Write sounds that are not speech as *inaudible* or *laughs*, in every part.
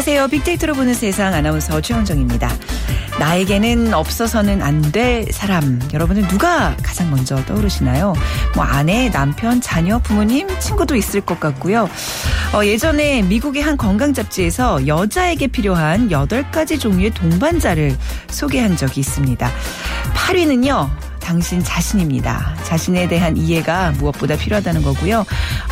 안녕하세요. 빅데이터로 보는 세상 아나운서 최현정입니다. 나에게는 없어서는 안 될 사람. 여러분은 누가 가장 먼저 떠오르시나요? 뭐 아내, 남편, 자녀, 부모님, 친구도 있을 것 같고요. 어, 예전에 미국의 한 건강 잡지에서 여자에게 필요한 8가지 종류의 동반자를 소개한 적이 있습니다. 8위는요. 당신 자신입니다. 자신에 대한 이해가 무엇보다 필요하다는 거고요.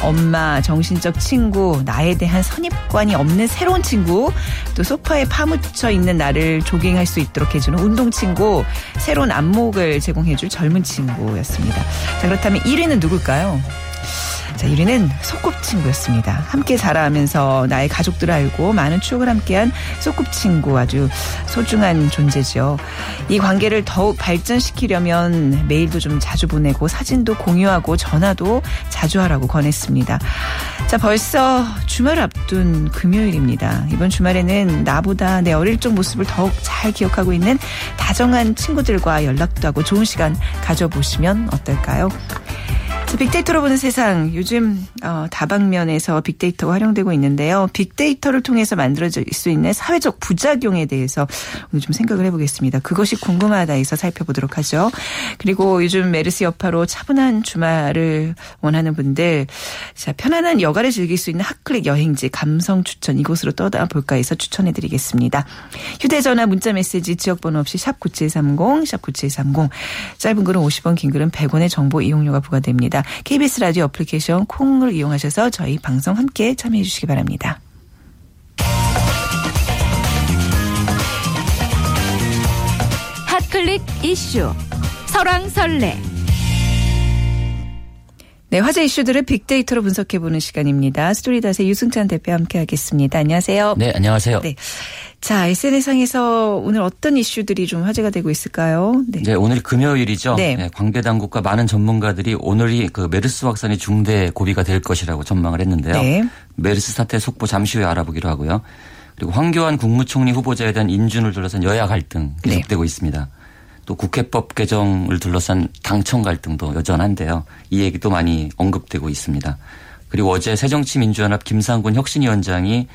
엄마, 정신적 친구, 나에 대한 선입관이 없는 새로운 친구, 또 소파에 파묻혀 있는 나를 조깅할 수 있도록 해주는 운동 친구, 새로운 안목을 제공해줄 젊은 친구였습니다. 자, 그렇다면 1위는 누굴까요? 자, 1위는 소꿉친구였습니다. 함께 자라면서 나의 가족들을 알고 많은 추억을 함께한 소꿉친구 아주 소중한 존재죠. 이 관계를 더욱 발전시키려면 메일도 좀 자주 보내고 사진도 공유하고 전화도 자주 하라고 권했습니다. 자, 벌써 주말 앞둔 금요일입니다. 이번 주말에는 나보다 내 어릴 적 모습을 더욱 잘 기억하고 있는 다정한 친구들과 연락도 하고 좋은 시간 가져보시면 어떨까요? 빅데이터로 보는 세상 요즘 어, 다방면에서 빅데이터가 활용되고 있는데요. 빅데이터를 통해서 만들어질 수 있는 사회적 부작용에 대해서 오늘 좀 생각을 해보겠습니다. 그것이 궁금하다 해서 살펴보도록 하죠. 그리고 요즘 메르스 여파로 차분한 주말을 원하는 분들 자 편안한 여가를 즐길 수 있는 hot click 여행지 감성 추천 이곳으로 떠나볼까 해서 추천해드리겠습니다. 휴대전화 문자메시지 지역번호 없이 샵 9730, 샵9730 짧은 글은 50원 긴 글은 100원의 정보 이용료가 부과됩니다. KBS 라디오 어플리케이션 콩을 이용하셔서 저희 방송 함께 참여해 주시기 바랍니다. 핫클릭 이슈 설왕설래 네, 화제 이슈들을 빅데이터로 분석해보는 시간입니다. 스토리닷의 유승찬 대표 함께 하겠습니다. 안녕하세요. 네, 안녕하세요. 네. 자, SNS상에서 오늘 어떤 이슈들이 좀 화제가 되고 있을까요? 네, 네 오늘 금요일이죠. 네. 네, 광대 당국과 많은 전문가들이 오늘이 그 메르스 확산이 중대 고비가 될 것이라고 전망을 했는데요. 네. 메르스 사태 속보 잠시 후에 알아보기로 하고요. 그리고 황교안 국무총리 후보자에 대한 인준을 둘러싼 여야 갈등 계속되고 네. 있습니다. 또 국회법 개정을 둘러싼 당청 갈등도 여전한데요. 이 얘기도 많이 언급되고 있습니다. 그리고 어제 새정치민주연합 김상군 혁신위원장이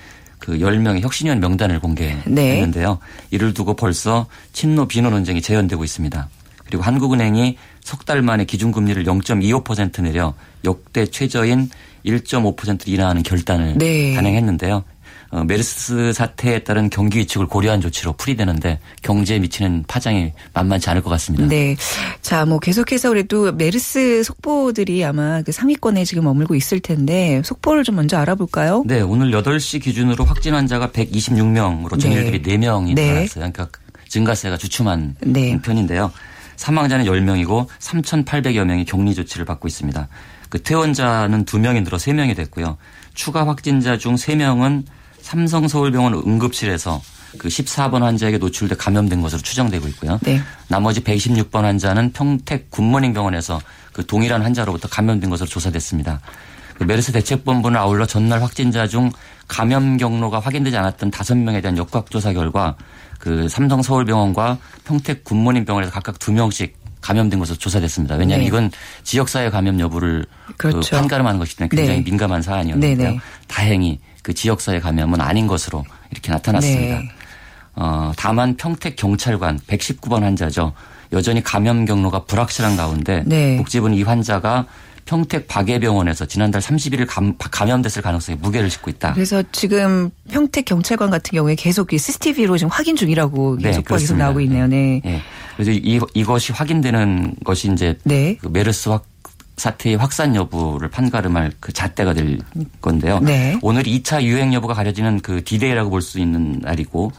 그 10명의 혁신위원 명단을 공개했는데요. 네. 이를 두고 벌써 친노 비노 논쟁이 재현되고 있습니다. 그리고 한국은행이 석 달 만에 기준금리를 0.25% 내려 역대 최저인 1.5%를 인하하는 결단을 네. 단행했는데요. 어, 메르스 사태에 따른 경기 위축을 고려한 조치로 풀이되는데 경제에 미치는 파장이 만만치 않을 것 같습니다. 네. 자, 뭐 계속해서 그래도 메르스 속보들이 아마 그 상위권에 지금 머물고 있을 텐데 속보를 좀 먼저 알아볼까요? 네. 오늘 8시 기준으로 확진 환자가 126명으로 전일들이 네. 4명이 네. 나왔어요. 그러니까 증가세가 주춤한 네. 편인데요. 사망자는 10명이고 3,800여 명이 격리 조치를 받고 있습니다. 그 퇴원자는 2명이 늘어 3명이 됐고요. 추가 확진자 중 3명은 삼성 서울병원 응급실에서 그 14번 환자에게 노출돼 감염된 것으로 추정되고 있고요. 네. 나머지 126번 환자는 평택 굿모닝 병원에서 그 동일한 환자로부터 감염된 것으로 조사됐습니다. 그 메르스 대책본부는 아울러 전날 확진자 중 감염 경로가 확인되지 않았던 5명에 대한 역학조사 결과 그 삼성 서울병원과 평택 굿모닝 병원에서 각각 2명씩 감염된 것으로 조사됐습니다. 왜냐하면 네. 이건 지역사회 감염 여부를 그 그렇죠. 그 판가름하는 것이기 때문에 굉장히 네. 민감한 사안이었는데요. 네, 네. 다행히 그 지역사회 감염은 아닌 것으로 이렇게 나타났습니다. 네. 어, 다만 평택 경찰관 119번 환자죠. 여전히 감염 경로가 불확실한 가운데 네. 복지부는 이 환자가 평택 박예병원에서 지난달 31일 감, 감염됐을 가능성이 무게를 싣고 있다. 그래서 지금 평택 경찰관 같은 경우에 계속 이 CCTV로 지금 확인 중이라고 네, 계속 네, 나오고 있네요. 네. 네. 그래서 이, 이것이 확인되는 것이 이제 네. 그 메르스 확 사태의 확산 여부를 판가름할 그 잣대가 될 건데요. 네. 오늘 2차 유행 여부가 가려지는 그 디데이라고 볼 수 있는 날이고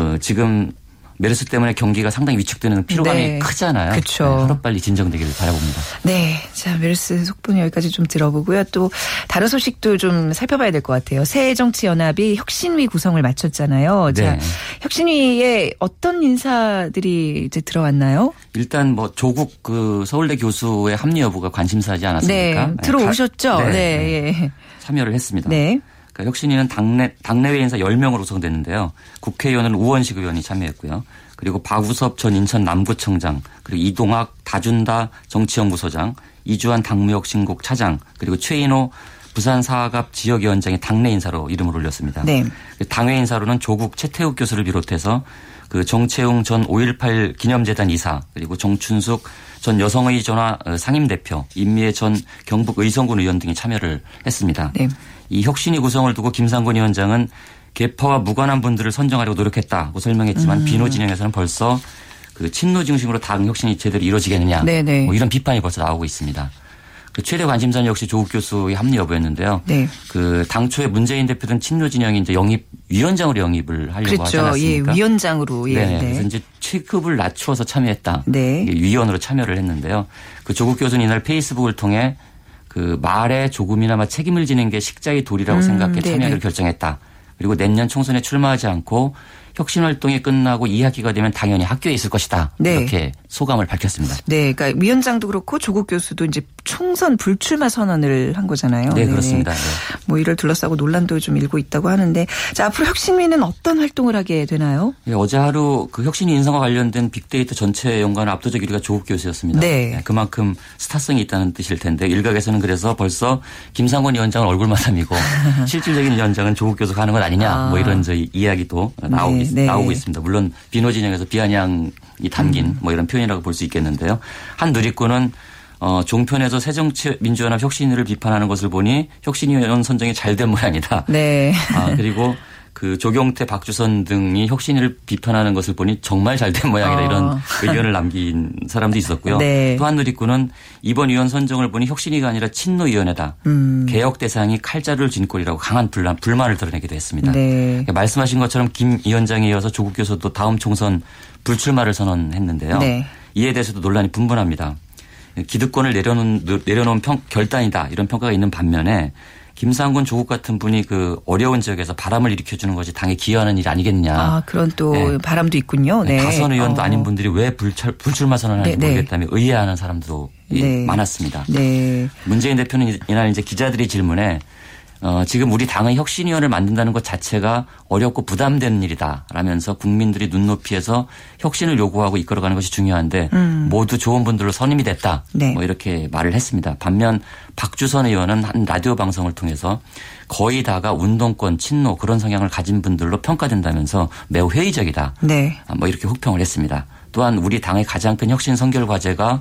어, 지금 메르스 때문에 경기가 상당히 위축되는 피로감이 네. 크잖아요. 그렇죠. 네, 하루빨리 진정되기를 바라봅니다. 네. 자, 메르스 속보는 여기까지 좀 들어보고요. 또 다른 소식도 좀 살펴봐야 될 것 같아요. 새정치연합이 혁신위 구성을 마쳤잖아요. 자, 네. 혁신위에 어떤 인사들이 이제 들어왔나요? 일단 뭐 조국 그 서울대 교수의 합류 여부가 관심사지 않았습니까? 네. 들어오셨죠? 네. 네. 예. 참여를 했습니다. 네. 그러니까 혁신위는 당내 당내외 인사 10명으로 구성됐는데요. 국회의원은 우원식 의원이 참여했고요. 그리고 박우섭 전 인천 남구청장, 그리고 이동학 다준다 정치연구소장, 이주환 당무혁신국 차장, 그리고 최인호 부산 사갑 지역위원장이 당내 인사로 이름을 올렸습니다. 네. 당회 인사로는 조국 최태욱 교수를 비롯해서 그 정채웅 전 5.18 기념재단 이사 그리고 정춘숙 전 여성의 전화 상임 대표 임미애 전 경북 의성군 의원 등이 참여를 했습니다. 네. 이 혁신위 구성을 두고 김상곤 위원장은 개파와 무관한 분들을 선정하려고 노력했다고 설명했지만 음. 비노 진영에서는 벌써 그 친노 중심으로 당 혁신이 제대로 이루어지겠느냐 네네. 네. 뭐 이런 비판이 벌써 나오고 있습니다. 그 최대 관심사는 역시 조국 교수의 합류 여부였는데요. 네. 그 당초에 문재인 대표는 친노 진영이 이제 영입 위원장으로 영입을 하려고 그렇죠. 하지 않았습니까? 예, 위원장으로. 예. 네. 그래서 이제 체급을 낮추어서 참여했다. 네. 위원으로 참여를 했는데요. 그 조국 교수는 이날 페이스북을 통해 그 말에 조금이나마 책임을 지는 게 식자의 도리라고 음, 생각해 참여를 결정했다. 그리고 내년 총선에 출마하지 않고 혁신 활동이 끝나고 2학기가 되면 당연히 학교에 있을 것이다. 네. 이렇게 소감을 밝혔습니다. 네, 그러니까 위원장도 그렇고 조국 교수도 이제 총선 불출마 선언을 한 거잖아요. 네, 네. 그렇습니다. 네. 뭐 이를 둘러싸고 논란도 좀 일고 있다고 하는데 자 앞으로 혁신위는 어떤 활동을 하게 되나요? 네, 어제 하루 그 혁신위 인사와 관련된 빅데이터 전체 연관 압도적 1위가 조국 교수였습니다. 네. 네. 그만큼 스타성이 있다는 뜻일 텐데 일각에서는 그래서 벌써 김상곤 위원장은 얼굴 마담이고 *laughs* 실질적인 위원장은 조국 교수 가는 것 아니냐 아. 뭐 이런 저희 이야기도 나오 네. 나오고 있습니다. 물론 비노 진영에서 비아냥이 담긴 음. 뭐 이런 표현이라고 볼 수 있겠는데요. 한 누리꾼은 어, 종편에서 새정치민주연합 혁신위를 비판하는 것을 보니 혁신위원 선정이 잘 된 모양이다. 네. 아, 그리고 그 조경태, 박주선 등이 혁신위를 비판하는 것을 보니 정말 잘된 모양이다 어. 이런 의견을 남긴 사람도 있었고요. 네. 또 한 누리꾼은 이번 위원 선정을 보니 혁신위가 아니라 친노위원회다. 음. 개혁 대상이 칼자루를 진 꼴이라고 강한 불만, 불만을 드러내기도 했습니다. 네. 말씀하신 것처럼 김 위원장에 이어서 조국 교수도 다음 총선 불출마를 선언했는데요. 네. 이에 대해서도 논란이 분분합니다. 기득권을 내려놓은, 내려놓은 평, 결단이다 이런 평가가 있는 반면에 김상곤 조국 같은 분이 그 어려운 지역에서 바람을 일으켜주는 것이 당에 기여하는 일 아니겠냐. 아 그런 또 네. 바람도 있군요. 네. 다선 의원도 어. 아닌 분들이 왜 불철, 불출마 선언하는지 네, 네. 모르겠다며 의아해하는 사람도 네. 많았습니다. 네. 문재인 대표는 이날 이제 기자들이 질문에 어, 지금 우리 당의 혁신위원을 만든다는 것 자체가 어렵고 부담되는 일이다 라면서 국민들이 눈높이에서 혁신을 요구하고 이끌어가는 것이 중요한데 음. 모두 좋은 분들로 선임이 됐다. 네. 뭐 이렇게 말을 했습니다. 반면 박주선 의원은 한 라디오 방송을 통해서 거의 다가 운동권 친노 그런 성향을 가진 분들로 평가된다면서 매우 회의적이다. 네. 아, 뭐 이렇게 혹평을 했습니다. 또한 우리 당의 가장 큰 혁신 선결 과제가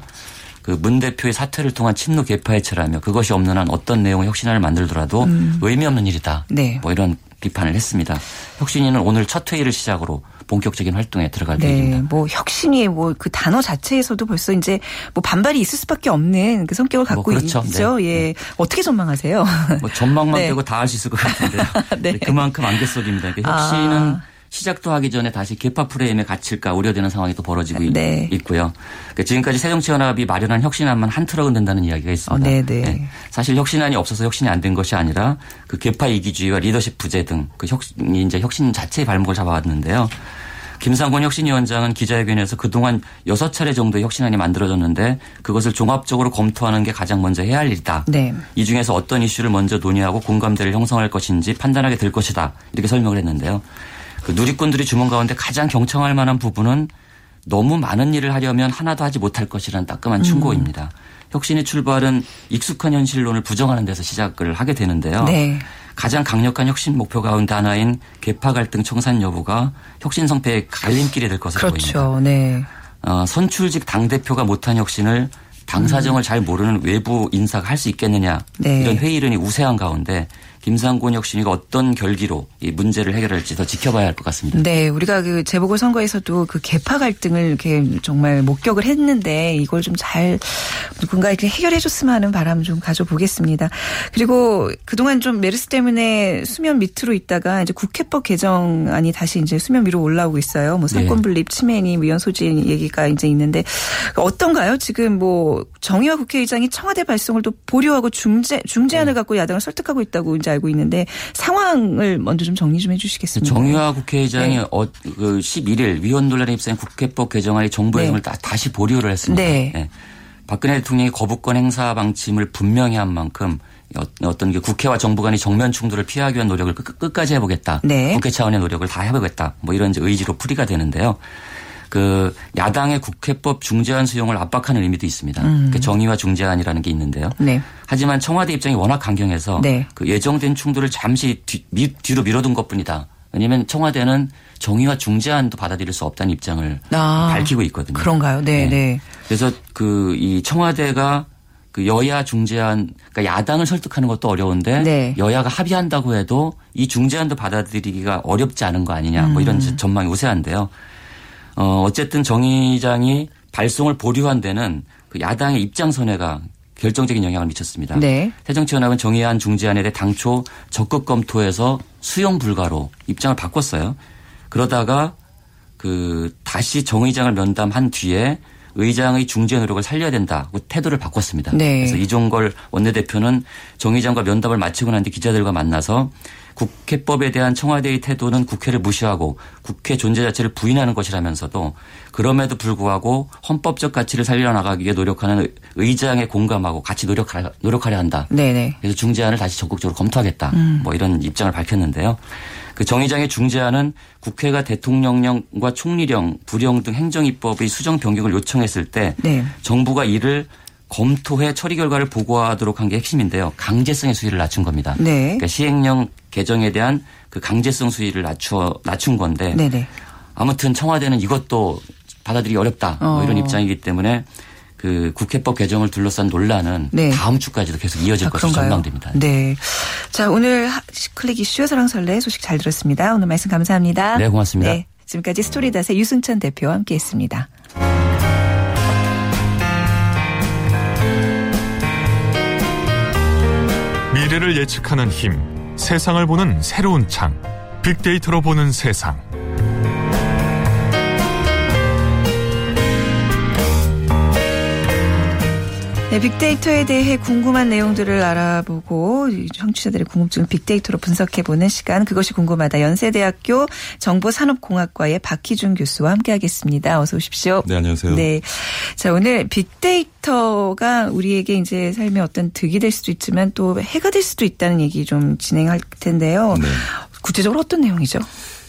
그 문 대표의 사퇴를 통한 친노 개파해체라며 그것이 없는 한 어떤 내용의 혁신안을 만들더라도 음. 의미 없는 일이다. 네. 뭐 이런 비판을 했습니다. 혁신위는 오늘 첫 회의를 시작으로 본격적인 활동에 들어갈 네, 계획입니다. 뭐 혁신이 뭐 그 단어 자체에서도 벌써 이제 뭐 반발이 있을 수밖에 없는 그 성격을 갖고 뭐 그렇죠. 있죠. 네. 예. 네. 어떻게 전망하세요? 뭐 전망만 네. 빼고 다 할 수 있을 것 같은데요. *laughs* 네. 그만큼 안갯소리입니다. 혁신은 아. 시작도 하기 전에 다시 개파 프레임에 갇힐까 우려되는 상황이 또 벌어지고 네. 있고요. 그러니까 지금까지 새정치연합이 마련한 혁신안만 한 트럭은 된다는 이야기가 있습니다. 어, 네, 네. 네. 사실 혁신안이 없어서 혁신이 안 된 것이 아니라 그 개파 이기주의와 리더십 부재 등 그 혁신이 이제 혁신 자체의 발목을 잡아왔는데요. 김상곤 혁신위원장은 기자회견에서 그동안 여섯 차례 정도의 혁신안이 만들어졌는데 그것을 종합적으로 검토하는 게 가장 먼저 해야 할 일이다. 네. 이 중에서 어떤 이슈를 먼저 논의하고 공감대를 형성할 것인지 판단하게 될 것이다. 이렇게 설명을 했는데요. 그 누리꾼들이 주문 가운데 가장 경청할 만한 부분은 너무 많은 일을 하려면 하나도 하지 못할 것이라는 따끔한 음. 충고입니다. 음. 혁신의 출발은 익숙한 현실론을 부정하는 데서 시작을 하게 되는데요. 네. 가장 강력한 혁신 목표 가운데 하나인 개파 갈등 청산 여부가 혁신 성패의 갈림길이 될 것으로 그렇죠. 보입니다. 네. 어, 선출직 당 대표가 못한 혁신을 당 사정을 음. 잘 모르는 외부 인사가 할 수 있겠느냐 네. 이런 회의론이 우세한 가운데 김상곤 혁신이가 어떤 결기로 이 문제를 해결할지 더 지켜봐야 할 것 같습니다. 네, 우리가 그 재보궐 선거에서도 그 개파 갈등을 이렇게 정말 목격을 했는데 이걸 좀 잘 누군가 이렇게 해결해 줬으면 하는 바람 좀 가져보겠습니다. 그리고 그동안 좀 메르스 때문에 수면 밑으로 있다가 이제 국회법 개정안이 다시 이제 수면 위로 올라오고 있어요. 뭐 네. 분립 침해니 위헌 소지 얘기가 이제 있는데 어떤가요? 지금 뭐 정의화 국회의장이 청와대 발송을 또 보류하고 중재 중재안을 네. 갖고 야당을 설득하고 있다고 이제 알고 있는데 상황을 먼저 좀 정리 좀 해주시겠습니까? 정의화 국회의장이 네. 어, 그 11일 위헌 논란에 휩싸인 국회법 개정안이 정부 이송을 네. 다시 보류를 했습니다. 네. 네. 박근혜 대통령이 거부권 행사 방침을 분명히 한 만큼 어떤 게 국회와 정부 간의 정면 충돌을 피하기 위한 노력을 끝, 까지 해보겠다. 네. 국회 차원의 노력을 다 해보겠다. 뭐 이런 의지로 풀이가 되는데요. 그 야당의 국회법 중재안 수용을 압박하는 의미도 있습니다. 음. 그 정의와 중재안이라는 게 있는데요. 네. 하지만 청와대 입장이 워낙 강경해서 네. 그 예정된 충돌을 잠시 뒤, 미, 뒤로 미뤄둔 것뿐이다. 왜냐하면 청와대는 정의와 중재안도 받아들일 수 없다는 입장을 아, 밝히고 있거든요. 그런가요? 네, 네. 네. 그래서 그 이 청와대가 그 여야 중재안 그러니까 야당을 설득하는 것도 어려운데 네. 여야가 합의한다고 해도 이 중재안도 받아들이기가 어렵지 않은 거 아니냐 뭐 이런 음. 전망이 우세한데요. 어 어쨌든 정 의장이 발송을 보류한 데는 그 야당의 입장 선회가 결정적인 영향을 미쳤습니다. 네. 새정치연합은 정의안 중재안에 대해 당초 적극 검토해서 수용 불가로 입장을 바꿨어요. 그러다가 그 다시 정 의장을 면담한 뒤에 의장의 중재 노력을 살려야 된다고 태도를 바꿨습니다. 네. 그래서 이종걸 원내대표는 정 의장과 면담을 마치고 난 뒤 기자들과 만나서 국회법에 대한 청와대의 태도는 국회를 무시하고 국회 존재 자체를 부인하는 것이라면서도 그럼에도 불구하고 헌법적 가치를 살려나가기 위해 노력하는 의장에 공감하고 같이 노력하려, 노력하려 한다. 네네. 그래서 중재안을 다시 적극적으로 검토하겠다. 음. 뭐 이런 입장을 밝혔는데요. 그 정의장의 중재안은 국회가 대통령령과 총리령, 부령 등 행정입법의 수정 변경을 요청했을 때 네. 정부가 이를 검토해 처리 결과를 보고하도록 한 게 핵심인데요. 강제성의 수위를 낮춘 겁니다. 네. 그러니까 시행령 개정에 대한 그 강제성 수위를 낮추어 낮춘 건데 네네. 아무튼 청와대는 이것도 받아들이기 어렵다 뭐 이런 어. 입장이기 때문에 그 국회법 개정을 둘러싼 논란은 네. 다음 주까지도 계속 이어질 아, 것으로 전망됩니다. 네. 자, 오늘 클릭 이슈 사랑설레 소식 잘 들었습니다. 오늘 말씀 감사합니다. 네, 고맙습니다. 네. 지금까지 스토리닷의 유승천 대표와 함께 했습니다. 미래를 예측하는 힘, 세상을 보는 새로운 창, 빅데이터로 보는 세상. 네, 빅데이터에 대해 궁금한 내용들을 알아보고 청취자들의 궁금증을 빅데이터로 분석해보는 시간 그것이 궁금하다. 연세대학교 정보산업공학과의 박희준 교수와 함께하겠습니다. 어서 오십시오. 네, 안녕하세요. 네, 자 오늘 빅데이터가 우리에게 이제 삶의 어떤 득이 될 수도 있지만 또 해가 될 수도 있다는 얘기 좀 진행할 텐데요. 네. 구체적으로 어떤 내용이죠?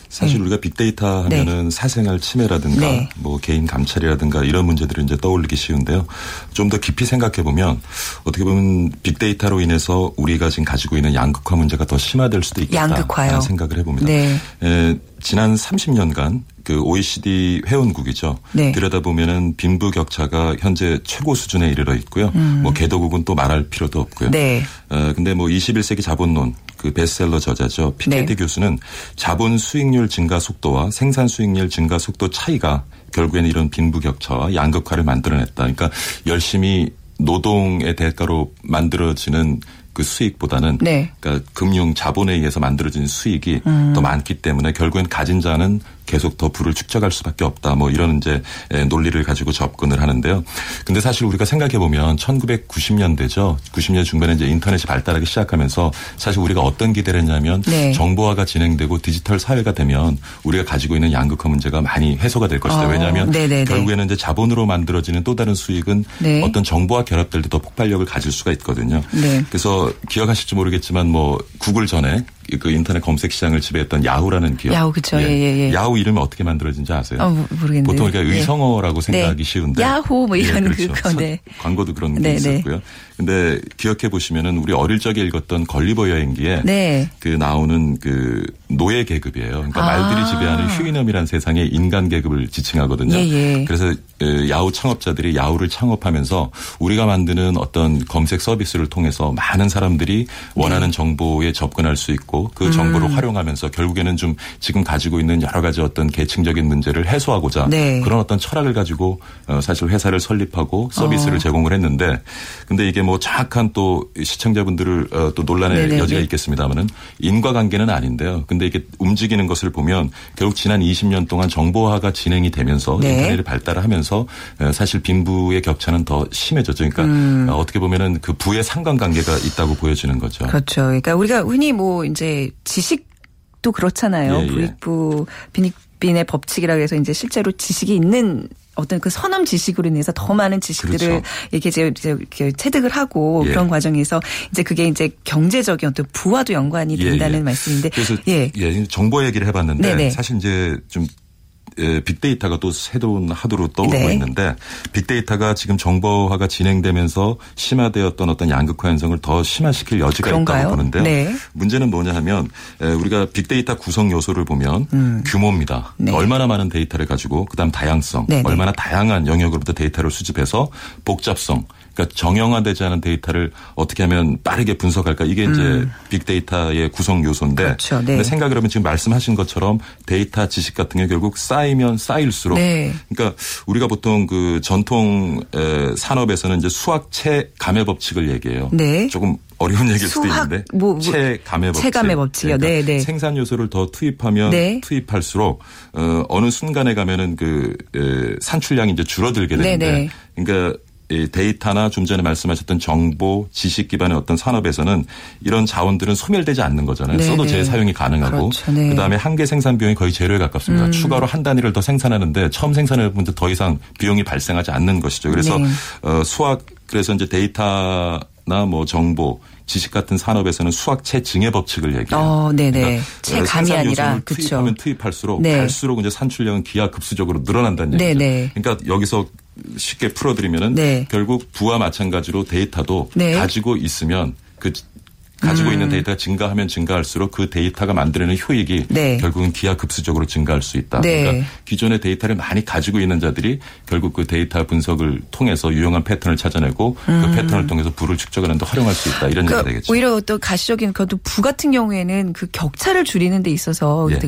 사실 네. 우리가 빅데이터 하면은 네. 사생활 침해라든가 네. 뭐 개인 감찰이라든가 이런 문제들을 이제 떠올리기 쉬운데요. 좀 더 깊이 생각해 보면 어떻게 보면 빅데이터로 인해서 우리가 지금 가지고 있는 양극화 문제가 더 심화될 수도 있겠다라는 생각을 해봅니다. 네. 에, 지난 30년간 그 OECD 회원국이죠. 네. 들여다보면은 빈부 격차가 현재 최고 수준에 이르러 있고요. 음. 뭐 개도국은 또 말할 필요도 없고요. 네. 어, 근데 뭐 21세기 자본론 그 베스트셀러 저자죠. 피케티 네. 교수는 자본 수익률 증가 속도와 생산 수익률 증가 속도 차이가 결국에는 이런 빈부 격차와 양극화를 만들어냈다. 그러니까 열심히 노동의 대가로 만들어지는 그 수익보다는 네. 그러니까 금융 자본에 의해서 만들어진 수익이 음. 더 많기 때문에 결국엔 가진 자는 계속 더 부를 축적할 수밖에 없다. 뭐 이런 이제 논리를 가지고 접근을 하는데요. 근데 사실 우리가 생각해 보면 1990년대죠. 90년 중반에 이제 인터넷이 발달하기 시작하면서 사실 우리가 어떤 기대를 했냐면 네. 정보화가 진행되고 디지털 사회가 되면 우리가 가지고 있는 양극화 문제가 많이 해소가 될 것이다. 어. 왜냐하면 네네네. 결국에는 이제 자본으로 만들어지는 또 다른 수익은 네. 어떤 정보와 결합될 때 더 폭발력을 가질 수가 있거든요. 네. 그래서 기억하실지 모르겠지만 뭐 구글 전에 그 인터넷 검색 시장을 지배했던 야후라는 기업. 야후 그렇죠. 예. 예, 예. 야후 이름이 어떻게 만들어진지 아세요? 어, 모르겠네요. 보통 그러니까 의성어라고 네. 생각하기 쉬운데. 야후 뭐 이런 예, 그렇죠. 그거 네. 광고도 그런 게 네, 네. 있었고요. 근데 기억해 보시면은 우리 어릴 적에 읽었던 걸리버 여행기에 네. 그 나오는 그 노예 계급이에요. 그러니까 아. 말들이 지배하는 휴이넘이란 세상에 인간 계급을 지칭하거든요. 예, 예. 그래서 야후 창업자들이 야후를 창업하면서 우리가 만드는 어떤 검색 서비스를 통해서 많은 사람들이 원하는 네. 정보에 접근할 수 있고 그 정보를 음. 활용하면서 결국에는 좀 지금 가지고 있는 여러 가지 어떤 계층적인 문제를 해소하고자 네. 그런 어떤 철학을 가지고 어, 사실 회사를 설립하고 서비스를 어. 제공을 했는데 근데 이게 뭐 정확한 또 시청자분들을 어, 또 논란의 네네네. 여지가 있겠습니다만은 인과관계는 아닌데요. 근데 이게 움직이는 것을 보면 결국 지난 20년 동안 정보화가 진행이 되면서 네. 인터넷이 발달하면서 어, 사실 빈부의 격차는 더 심해졌죠. 그러니까 음. 어, 어떻게 보면은 그 부의 상관관계가 있다고 보여지는 거죠. 그렇죠. 그러니까 우리가 흔히 뭐 이제 지식도 그렇잖아요. 예, 예. 부익부 빈익빈의 법칙이라고 해서 이제 실제로 지식이 있는 어떤 그 선험 지식으로 인해서 더 많은 지식들을 그렇죠. 이렇게 이제 이렇게 체득을 하고 예. 그런 과정에서 이제 그게 이제 경제적인 어떤 부와도 연관이 예, 된다는 예, 예. 말씀인데 그래서 예. 예 정보 얘기를 해봤는데 네네. 사실 이제 좀 빅데이터가 또 새로운 화두로 떠오르고 네. 있는데 빅데이터가 지금 정보화가 진행되면서 심화되었던 어떤 양극화 현상을 더 심화시킬 여지가 그런가요? 있다고 보는데요. 네. 문제는 뭐냐 하면 우리가 빅데이터 구성 요소를 보면 음. 규모입니다. 네. 얼마나 많은 데이터를 가지고 그다음 다양성, 네, 네. 얼마나 다양한 영역으로부터 데이터를 수집해서 복잡성 그러니까 정형화되지 않은 데이터를 어떻게 하면 빠르게 분석할까 이게 이제 음. 빅데이터의 구성 요소인데 그렇죠. 네. 근데 생각을 하면 지금 말씀하신 것처럼 데이터 지식 같은 게 결국 쌓이면 쌓일수록 네. 그러니까 우리가 보통 그 전통 산업에서는 이제 수학체 감해 법칙을 얘기해요. 네. 조금 어려운 얘기일 수도 있는데 뭐, 뭐, 체감의 법칙. 체감의 법칙이요. 그러니까 네, 네. 생산 요소를 더 투입하면 네. 투입할수록 어, 어느 순간에 가면은 그 에, 산출량이 이제 줄어들게 네, 되는데 네. 그러니까 이 데이터나 좀 전에 말씀하셨던 정보, 지식 기반의 어떤 산업에서는 이런 자원들은 소멸되지 않는 거잖아요. 네네. 써도 네. 재사용이 가능하고 그렇죠. 네. 그다음에 한계 생산 비용이 거의 제로에 가깝습니다. 음. 추가로 한 단위를 더 생산하는데 처음 생산해 본데 더 이상 비용이 발생하지 않는 것이죠. 그래서 네. 어, 수학 그래서 이제 데이터나 뭐 정보 지식 같은 산업에서는 수학체 증의 법칙을 얘기해요. 어, 네네. 그러니까 체감이 아니라 투입하면 투입할수록 네. 갈수록 이제 산출량은 기하 급수적으로 늘어난다는 얘기죠. 네네. 그러니까 여기서 쉽게 풀어드리면은 네. 결국 부와 마찬가지로 데이터도 네. 가지고 있으면 그 가지고 음. 있는 데이터가 증가하면 증가할수록 그 데이터가 만들어내는 효익이 네. 결국은 기하급수적으로 증가할 수 있다. 네. 그러니까 기존의 데이터를 많이 가지고 있는 자들이 결국 그 데이터 분석을 통해서 유용한 패턴을 찾아내고 그 음. 그 패턴을 통해서 부를 축적하는 데 활용할 수 있다. 이런 그러니까 얘기가 되겠죠. 오히려 또 가시적인 그것도 부 같은 경우에는 그 격차를 줄이는 데 있어서 예.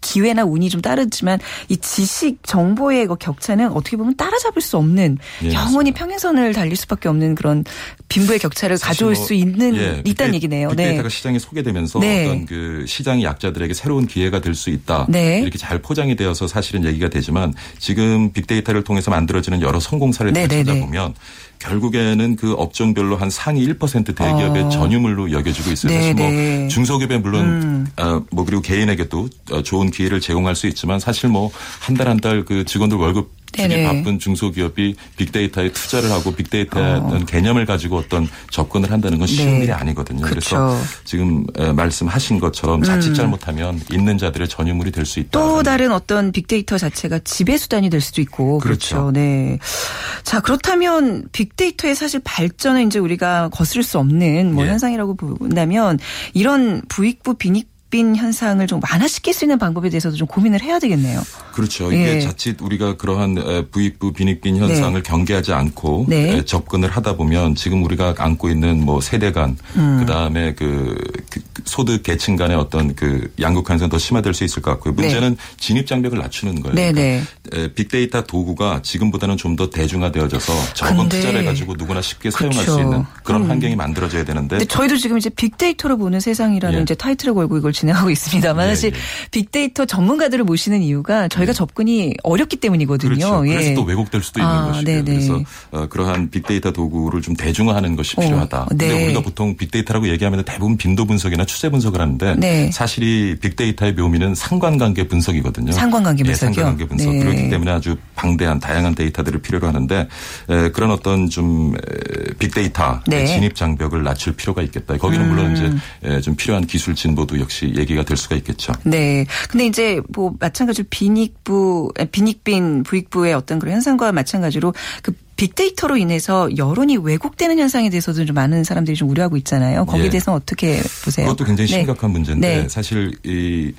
기회나 운이 좀 따르지만 이 지식 정보의 그 격차는 어떻게 보면 따라잡을 수 없는 예, 영원히 맞습니다. 평행선을 달릴 수밖에 없는 그런 빈부의 격차를 가져올 뭐, 수 있는 예, 있다는 얘기 얘기네요. 빅데이터가 네. 시장에 소개되면서 네. 어떤 그 시장의 약자들에게 새로운 기회가 될 수 있다. 네. 이렇게 잘 포장이 되어서 사실은 얘기가 되지만 지금 빅데이터를 통해서 만들어지는 여러 성공 사례를 네, 네, 찾아보면 결국에는 그 업종별로 한 상위 1% 대기업의 어. 전유물로 여겨지고 있어요. 사실 뭐 중소기업에 물론 음. 어, 뭐 그리고 개인에게도 어, 좋은 기회를 제공할 수 있지만 사실 뭐 한 달 한 달 그 직원들 월급 주기 바쁜 중소기업이 빅데이터에 투자를 하고 빅데이터의 어. 개념을 가지고 어떤 접근을 한다는 건 쉬운 네. 일이 아니거든요. 그렇 그래서 지금 말씀하신 것처럼 자칫 음. 잘못하면 있는 자들의 전유물이 될 수 있다. 또 다른 어떤 빅데이터 자체가 지배 수단이 될 수도 있고 그렇죠. 그렇죠. 네. 자 그렇다면 빅데이터의 사실 발전은 이제 우리가 거스를 수 없는 뭐 예. 현상이라고 본다면 이런 부익부 빈익 빈 현상을 좀 완화시킬 수 있는 방법에 대해서도 좀 고민을 해야 되겠네요. 그렇죠. 이게 예. 자칫 우리가 그러한 부익부 빈익빈 현상을 네. 경계하지 않고 네. 접근을 하다 보면 지금 우리가 안고 있는 뭐 세대 간 음. 그다음에 그, 그 소득 계층 간의 어떤 그 양극 현상 더 심화될 수 있을 것 같고요. 문제는 네. 진입 장벽을 낮추는 거예요. 네, 그러니까 네. 빅데이터 도구가 지금보다는 좀 더 대중화되어져서 적은 투자를 가지고 누구나 쉽게 그렇죠. 사용할 수 있는 그런 음. 환경이 만들어져야 되는데. 저희도 지금 이제 빅데이터로 보는 세상이라는 예. 이제 타이틀을 걸고 이걸 진행하고 있습니다만 예, 사실 예. 빅데이터 전문가들을 모시는 이유가 저희가 예. 접근이 어렵기 때문이거든요. 그렇죠. 그래서 예. 또 왜곡될 수도 있는 아, 것이고요. 네네. 그래서 어, 그러한 빅데이터 도구를 좀 대중화하는 것이 어, 필요하다. 어, 네. 근데 우리가 보통 빅데이터라고 얘기하면 대부분 빈도 분석이나 추세 분석을 하는데 네. 사실 이 빅데이터의 묘미는 상관관계 분석이거든요. 상관관계 분석이요. 네, 상관관계 분석. 네. 그렇기 때문에 아주 방대한 다양한 데이터들을 필요로 하는데 에, 그런 어떤 좀 빅데이터 네. 진입 장벽을 낮출 필요가 있겠다. 거기는 물론 음. 이제 좀 필요한 기술 진보도 역시 얘기가 될 수가 있겠죠. 네. 근데 이제 뭐 마찬가지로 빈익부, 빈익빈 부익부의 어떤 그런 현상과 마찬가지로 그 빅데이터로 인해서 여론이 왜곡되는 현상에 대해서도 좀 많은 사람들이 좀 우려하고 있잖아요. 거기에 예. 대해서는 어떻게 보세요? 그것도 굉장히 네. 심각한 네. 문제인데 네. 사실 이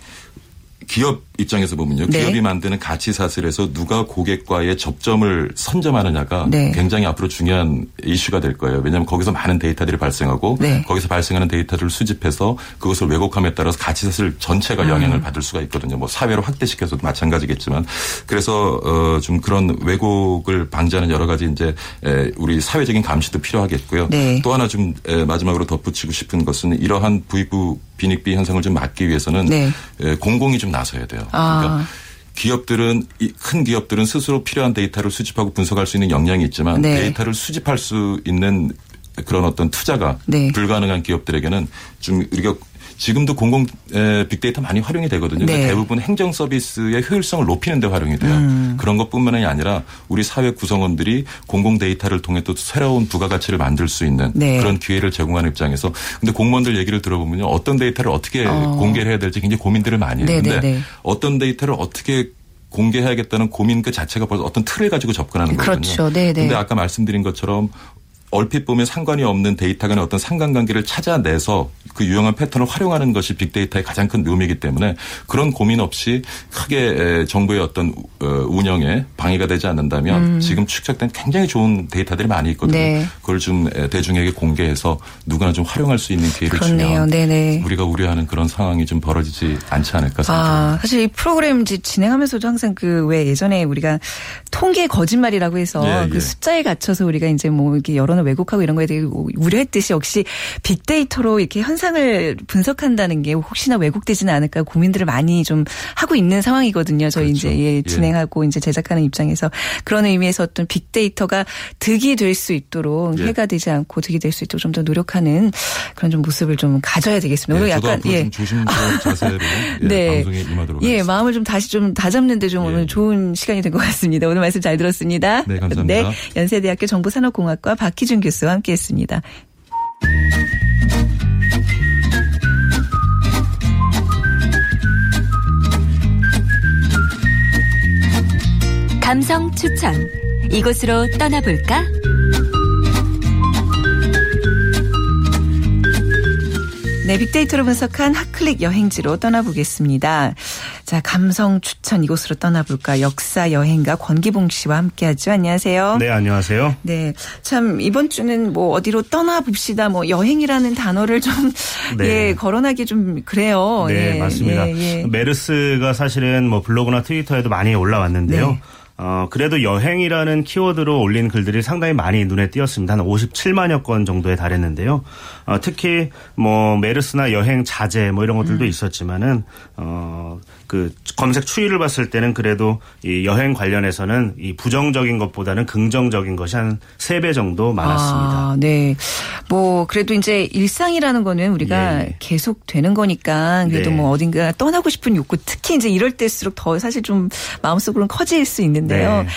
기업 입장에서 보면요. 네. 기업이 만드는 가치 사슬에서 누가 고객과의 접점을 선점하느냐가 네. 굉장히 앞으로 중요한 이슈가 될 거예요. 왜냐하면 거기서 많은 데이터들이 발생하고 네. 거기서 발생하는 데이터를 수집해서 그것을 왜곡함에 따라서 가치 사슬 전체가 영향을 음. 받을 수가 있거든요. 뭐 사회로 확대시켜서도 마찬가지겠지만 그래서 어좀 그런 왜곡을 방지하는 여러 가지 이제 우리 사회적인 감시도 필요하겠고요. 네. 또 하나 좀 마지막으로 덧붙이고 싶은 것은 이러한 부익부 빈익비 현상을 좀 막기 위해서는 네. 공공이 좀 나서야 돼요. 아. 그러니까 기업들은 큰 기업들은 스스로 필요한 데이터를 수집하고 분석할 수 있는 역량이 있지만 네. 데이터를 수집할 수 있는 그런 어떤 투자가 네. 불가능한 기업들에게는 좀 우리가 지금도 공공 빅데이터 많이 활용이 되거든요. 네. 대부분 행정 서비스의 효율성을 높이는 데 활용이 돼요. 음. 그런 것뿐만이 아니라 우리 사회 구성원들이 공공 데이터를 통해 또 새로운 부가가치를 만들 수 있는 네. 그런 기회를 제공하는 입장에서 근데 공무원들 얘기를 들어보면요. 어떤 데이터를 어떻게 어. 공개를 해야 될지 굉장히 고민들을 많이. 네, 근데 네, 네. 어떤 데이터를 어떻게 공개해야겠다는 고민 그 자체가 벌써 어떤 틀을 가지고 접근하는 거거든요. 그렇죠. 네, 네. 근데 아까 말씀드린 것처럼 얼핏 보면 상관이 없는 데이터 간의 어떤 상관관계를 찾아내서 그 유용한 패턴을 활용하는 것이 빅데이터의 가장 큰 묘미이기 때문에 그런 고민 없이 크게 정부의 어떤 어, 운영에 방해가 되지 않는다면 음. 지금 축적된 굉장히 좋은 데이터들이 많이 있거든요. 네. 그걸 좀 대중에게 공개해서 누구나 좀 활용할 수 있는 기회를 그렇네요. 주면 네네. 우리가 우려하는 그런 상황이 좀 벌어지지 않지 않을까 생각합니다. 아, 사실 이 프로그램 진행하면서도 항상 그 왜 예전에 우리가 통계 거짓말이라고 해서 예, 그 예. 숫자에 갇혀서 우리가 이제 뭐 이렇게 여론을 왜곡하고 이런 거에 대해 우려했듯이 역시 빅데이터로 이렇게 현상을 분석한다는 게 혹시나 왜곡되지는 않을까 고민들을 많이 좀 하고 있는 상황이거든요. 저희 그렇죠. 이제 예, 예. 진행하고 예. 이제 제작하는 입장에서 그런 의미에서 어떤 빅데이터가 득이 될 수 있도록 예. 해가 되지 않고 득이 될 수 있도록 좀 더 노력하는 그런 좀 모습을 좀 가져야 되겠습니다. 예, 약간 예 조심스러운 *laughs* 자세로 예, 네. 방송에 임하도록 예. 마음을 좀 다시 좀 다잡는데 좀 오늘 좋은 시간이 된 것 같습니다. 오늘 말씀 잘 들었습니다. 네, 감사합니다. 네, 연세대학교 정보산업공학과 박희준 교수와 함께했습니다. 감성 추천. 이곳으로 떠나볼까? 네, 빅데이터로 분석한 핫클릭 여행지로 떠나보겠습니다. 자, 감성 추천 이곳으로 떠나볼까? 역사 여행가 권기봉 씨와 함께하죠. 안녕하세요. 네, 안녕하세요. 네, 참 이번 주는 뭐 어디로 떠나봅시다. 뭐 여행이라는 단어를 좀 *laughs* 네. 예, 거론하기 좀 그래요. 네, 예, 맞습니다. 예, 예. 메르스가 사실은 뭐 블로그나 트위터에도 많이 올라왔는데요. 네. 어, 그래도 여행이라는 키워드로 올린 글들이 상당히 많이 눈에 띄었습니다. 한 57만여 건 정도에 달했는데요. 어, 특히 뭐 메르스나 여행 자제 뭐 이런 것들도 음. 있었지만은 어, 그 검색 추이를 봤을 때는 그래도 이 여행 관련해서는 이 부정적인 것보다는 긍정적인 것이 한 세 배 정도 많았습니다. 아, 네. 뭐 그래도 이제 일상이라는 거는 우리가 예. 계속 되는 거니까 그래도 네. 뭐 어딘가 떠나고 싶은 욕구 특히 이제 이럴 때일수록 더 사실 좀 마음속으로는 커질 수 있는데요. 네.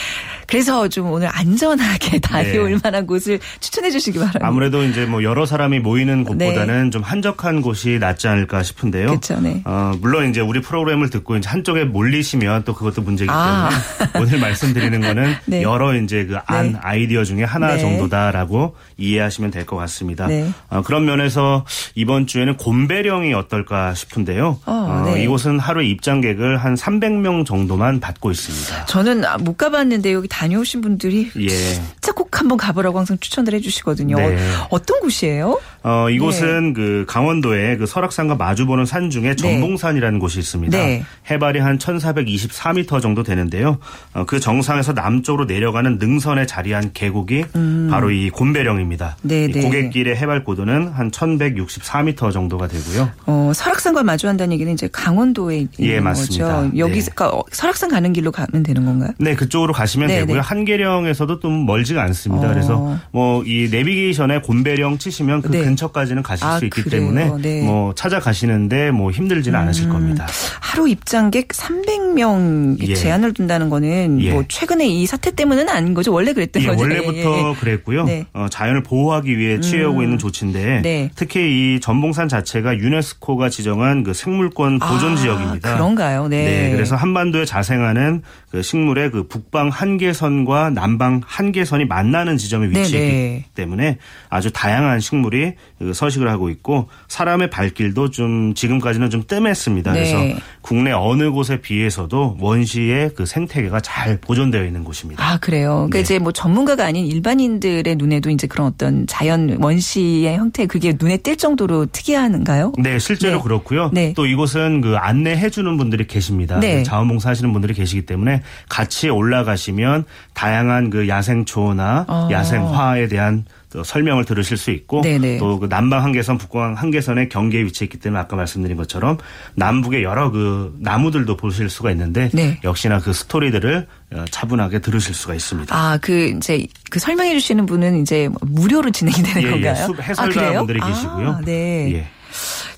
그래서 좀 오늘 안전하게 *laughs* 다녀올 네. 만한 곳을 추천해 주시기 바랍니다. 아무래도 이제 뭐 여러 사람이 모이는 곳보다는 네. 좀 한적한 곳이 낫지 않을까 싶은데요. 그렇죠. 네. 어, 물론 이제 우리 프로그램을 듣고 이제 한쪽에 몰리시면 또 그것도 문제이기 아. 때문에 오늘 말씀드리는 거는 *laughs* 네. 여러 이제 그안 네. 아이디어 중에 하나 네. 정도다라고 이해하시면 될 것 같습니다. 어, 그런 면에서 이번 주에는 곰배령이 어떨까 싶은데요. 어, 어, 이곳은 하루 입장객을 한 300명 정도만 받고 있습니다. 저는 못 가봤는데 여기 다녀오신 분들이 예. 진짜 꼭 한번 가보라고 항상 추천을 해주시거든요. 네. 어떤 곳이에요? 어, 이곳은 네. 그 강원도의 그 설악산과 마주보는 산 중에 네. 전봉산이라는 네. 곳이 있습니다. 네. 해발이 한 1,424m 정도 되는데요. 어, 그 정상에서 남쪽으로 내려가는 능선에 자리한 계곡이 음. 바로 이 곤배령입니다. 네, 이 네. 고갯길의 해발 고도는 한 1,164m 정도가 되고요. 어, 설악산과 마주한다는 얘기는 이제 강원도에 있는 예, 맞습니다. 거죠. 여기 그러니까 설악산 가는 길로 가면 되는 건가요? 네, 그쪽으로 가시면 네, 되고요. 네. 한계령에서도 좀 멀지가 않습니다. 어. 그래서 뭐 이 내비게이션에 곤배령 치시면 그 네. 근처까지는 가실 아, 수 있기 그래요? 때문에 네. 뭐 찾아가시는데 뭐 힘들지는 음. 않으실 겁니다. 하루 입장객 300명 예. 제한을 둔다는 거는 예. 뭐 최근에 이 사태 때문은 아닌 거죠. 원래 그랬던 예, 거죠. 원래부터 예, 예. 그랬고요. 네. 어, 자연 을 보호하기 위해 취해오고 음. 있는 조치인데 네. 특히 이 전봉산 자체가 유네스코가 지정한 그 생물권 보존 아, 지역입니다. 그런가요? 네. 네. 그래서 한반도에 자생하는 그 식물의 그 북방 한계선과 남방 한계선이 만나는 지점에 위치했기 네네. 때문에 아주 다양한 식물이 그 서식을 하고 있고 사람의 발길도 좀 지금까지는 좀 뜸했습니다. 네. 그래서 국내 어느 곳에 비해서도 원시의 그 생태계가 잘 보존되어 있는 곳입니다. 아 그래요. 그러니까 네. 이제 뭐 전문가가 아닌 일반인들의 눈에도 이제 그런 어떤 자연 원시의 형태 그게 눈에 띌 정도로 특이한가요? 네, 실제로 네. 그렇고요. 네. 또 이곳은 그 안내해 주는 분들이 계십니다. 네. 자원봉사 하시는 분들이 계시기 때문에 같이 올라가시면 다양한 그 야생초나 어. 야생화에 대한 설명을 들으실 수 있고 또 그 남방 한계선, 북방 한계선의 경계에 위치했기 때문에 아까 말씀드린 것처럼 남북의 여러 그 나무들도 보실 수가 있는데 네. 역시나 그 스토리들을 어, 차분하게 들으실 수가 있습니다. 아, 그 이제 그 설명해 주시는 분은 이제 무료로 진행이 되는 예, 건가요? 예, 숲 해설가분들이 아, 계시고요. 아, 네. 예.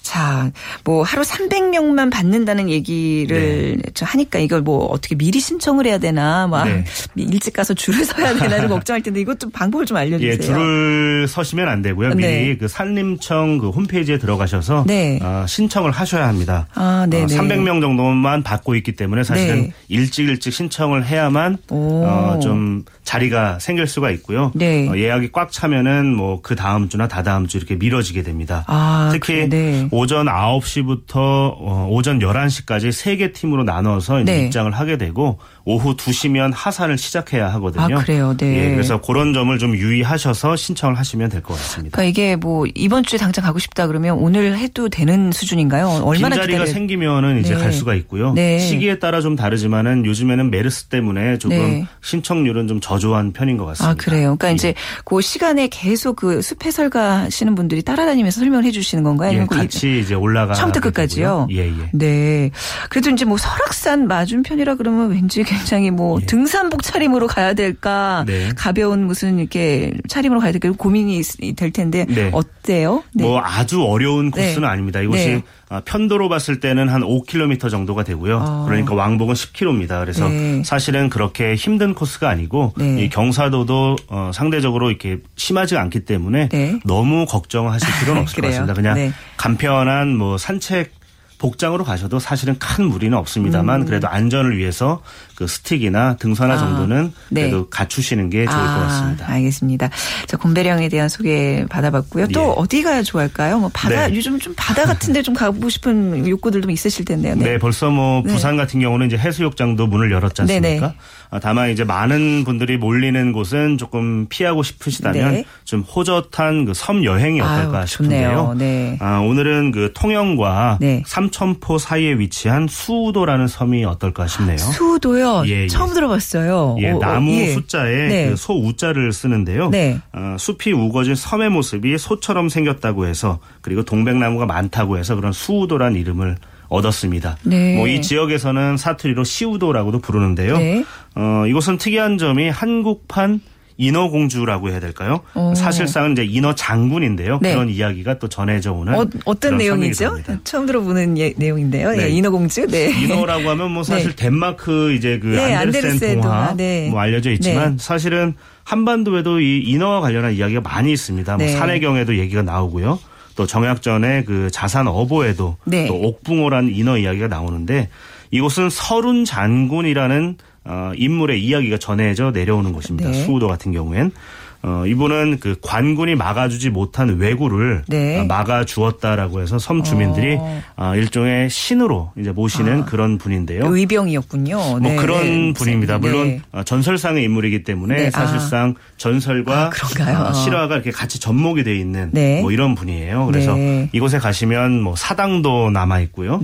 자, 자, 뭐 하루 300명만 받는다는 얘기를 네. 하니까 이걸 뭐 어떻게 미리 신청을 해야 되나, 막 네. 일찍 가서 줄을 서야 되나를 걱정할 텐데 이것도 방법을 좀 알려주세요. 예, 줄을 서시면 안 되고요. 미리 네. 그 산림청 그 홈페이지에 들어가셔서 네. 어, 신청을 하셔야 합니다. 아, 네. 어, 300명 정도만 받고 있기 때문에 사실은 네. 일찍 일찍 신청을 해야만 어, 좀 자리가 생길 수가 있고요. 네. 어, 예약이 꽉 차면은 뭐 그 다음 주나 다다음 주 이렇게 미뤄지게 됩니다. 아, 특히 네. 오전 9시부터 어, 오전 11시까지 세 개 팀으로 나눠서 네. 입장을 하게 되고 오후 2시면 하산을 시작해야 하거든요. 아, 그래요. 네. 예, 그래서 그런 점을 좀 유의하셔서 신청을 하시면 될 것 같습니다. 그러니까 이게 뭐 이번 주에 당장 가고 싶다 그러면 오늘 해도 되는 수준인가요? 얼마나 빈 자리가 기다려... 생기면은 이제 네. 갈 수가 있고요. 네. 시기에 따라 좀 다르지만은 요즘에는 메르스 때문에 조금 네. 신청률은 좀 저조한 편인 것 같습니다. 아, 그래요. 그러니까 예. 이제 그 시간에 계속 그 숲에 설가시는 분들이 따라다니면서 설명을 해 주시는 건가요? 예, 같이 이제 올라가 처음부터 끝까지요. 예, 예. 네. 그래도 이제 뭐 설악산 맞은편이라 그러면 왠지 굉장히 뭐 예. 등산복 차림으로 가야 될까 네. 가벼운 무슨 이렇게 차림으로 가야 될까 고민이 될 텐데 네. 어때요? 네. 뭐 아주 어려운 네. 코스는 아닙니다. 이곳이 네. 아, 편도로 봤을 때는 한 5km 정도가 되고요. 어. 그러니까 왕복은 10km입니다. 그래서 네. 사실은 그렇게 힘든 코스가 아니고 이 경사도도 어, 상대적으로 이렇게 심하지 않기 때문에 너무 걱정하실 *laughs* 필요는 없을 것 같습니다. 그냥 간편한 뭐 산책 복장으로 가셔도 사실은 큰 무리는 없습니다만 음. 그래도 안전을 위해서 그 스틱이나 등산화 아, 정도는 네. 그래도 갖추시는 게 좋을 아, 것 같습니다. 알겠습니다. 자, 곰배령에 대한 소개 받아봤고요. 또 예. 어디 가야 좋을까요? 뭐 바다 네. 요즘 좀 바다 같은데 좀 가고 싶은 욕구들도 있으실 텐데요. 네, 네 벌써 뭐 네. 부산 같은 경우는 이제 해수욕장도 문을 열었지 네, 네. 않습니까? 아, 다만 이제 많은 분들이 몰리는 곳은 조금 피하고 싶으시다면 네. 좀 호젓한 그 섬 여행이 어떨까 아유, 싶은데요. 네. 아, 오늘은 그 통영과 네. 삼천포 사이에 위치한 수우도라는 섬이 어떨까 싶네요. 수우도요? 예, 예. 처음 들어봤어요. 예, 오, 나무 예. 숫자에 네. 그 소우자를 쓰는데요. 네. 어, 숲이 우거진 섬의 모습이 소처럼 생겼다고 해서 그리고 동백나무가 많다고 해서 그런 수우도란 이름을 얻었습니다. 네. 뭐이 지역에서는 사투리로 시우도라고도 부르는데요. 네. 어, 이곳은 특이한 점이 한국판 인어공주라고 해야 될까요? 오. 사실상은 이제 인어 장군인데요. 네. 그런 이야기가 또 전해져 오는 어, 떤 내용이죠? 처음 들어보는 예, 내용인데요. 네. 예, 인어공주. 네. 인어라고 하면 뭐 사실 네. 덴마크 이제 그 네, 안데르센 동화 네. 뭐 알려져 있지만 네. 사실은 한반도에도 이 인어와 관련한 이야기가 많이 있습니다. 뭐 산해경에도 얘기가 나오고요. 또 정약전의 그 자산 어보에도 또 옥붕어라는 인어 이야기가 나오는데 이곳은 서룬 장군이라는 어, 인물의 이야기가 전해져 내려오는 곳입니다. 네. 수우도 같은 경우엔. 어, 이분은 그 관군이 막아주지 못한 왜구를 네. 어, 막아주었다라고 해서 섬 주민들이 어. 어, 일종의 신으로 이제 모시는 아. 그런 분인데요. 의병이었군요. 뭐 네. 그런 네. 분입니다. 물론 네. 어, 전설상의 인물이기 때문에 네. 사실상 아. 전설과 아, 실화가 이렇게 같이 접목이 돼 있는 네. 뭐 이런 분이에요. 그래서 이곳에 가시면 뭐 사당도 남아 있고요.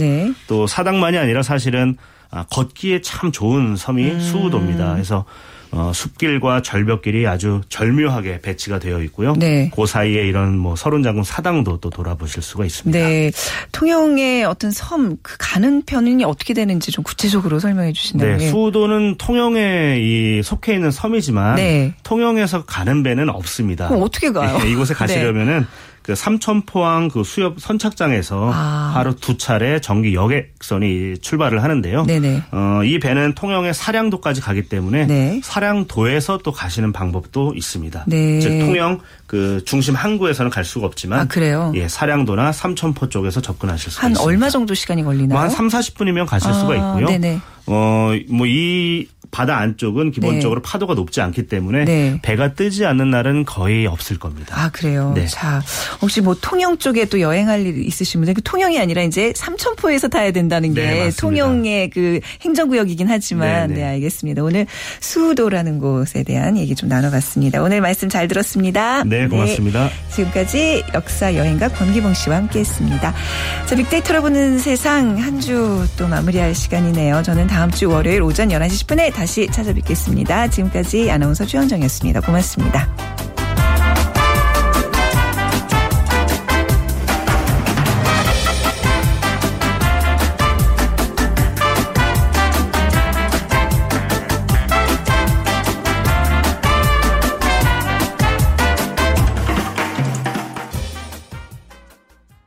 또 사당만이 아니라 사실은 아, 걷기에 참 좋은 섬이 음. 수우도입니다. 그래서 어, 숲길과 절벽길이 아주 절묘하게 배치가 되어 있고요. 네. 그 사이에 이런 뭐 서른장군 사당도 또 돌아보실 수가 있습니다. 네. 통영의 어떤 섬, 그 가는 편이 어떻게 되는지 좀 구체적으로 설명해 주신다면. 네. 수도는 통영에 이 속해 있는 섬이지만 네. 통영에서 가는 배는 없습니다. 그럼 어떻게 가요? *laughs* 네, 이곳에 가시려면은 네. 그 삼천포항 그 수협 선착장에서 아. 하루 두 차례 정기 여객선이 출발을 하는데요. 네네. 어, 이 배는 통영의 사량도까지 가기 때문에 네. 사량도에서 또 가시는 방법도 있습니다. 네. 즉 통영 그 중심 항구에서는 갈 수가 없지만 아, 그래요? 예, 사량도나 삼천포 쪽에서 접근하실 수가 한 있습니다. 얼마 정도 시간이 걸리나요? 뭐 한 3, 40분이면 가실 아, 수가 있고요. 네네. 어, 뭐 이 바다 안쪽은 기본적으로 네. 파도가 높지 않기 때문에 네. 배가 뜨지 않는 날은 거의 없을 겁니다. 아 그래요. 네. 자 혹시 뭐 통영 쪽에 또 여행할 일 있으신 분들 그 통영이 아니라 이제 삼천포에서 타야 된다는 게 네, 통영의 그 행정구역이긴 하지만 네, 네. 네 알겠습니다. 오늘 수도라는 곳에 대한 얘기 좀 나눠봤습니다. 오늘 말씀 잘 들었습니다. 네 고맙습니다. 지금까지 역사 여행가 권기봉 씨와 함께했습니다. 자 빅데이터로 보는 세상 한 주 또 마무리할 시간이네요. 저는 다음 주 월요일 오전 11시 10분에 다시 다시 찾아뵙겠습니다. 지금까지 아나운서 최현정이었습니다. 고맙습니다.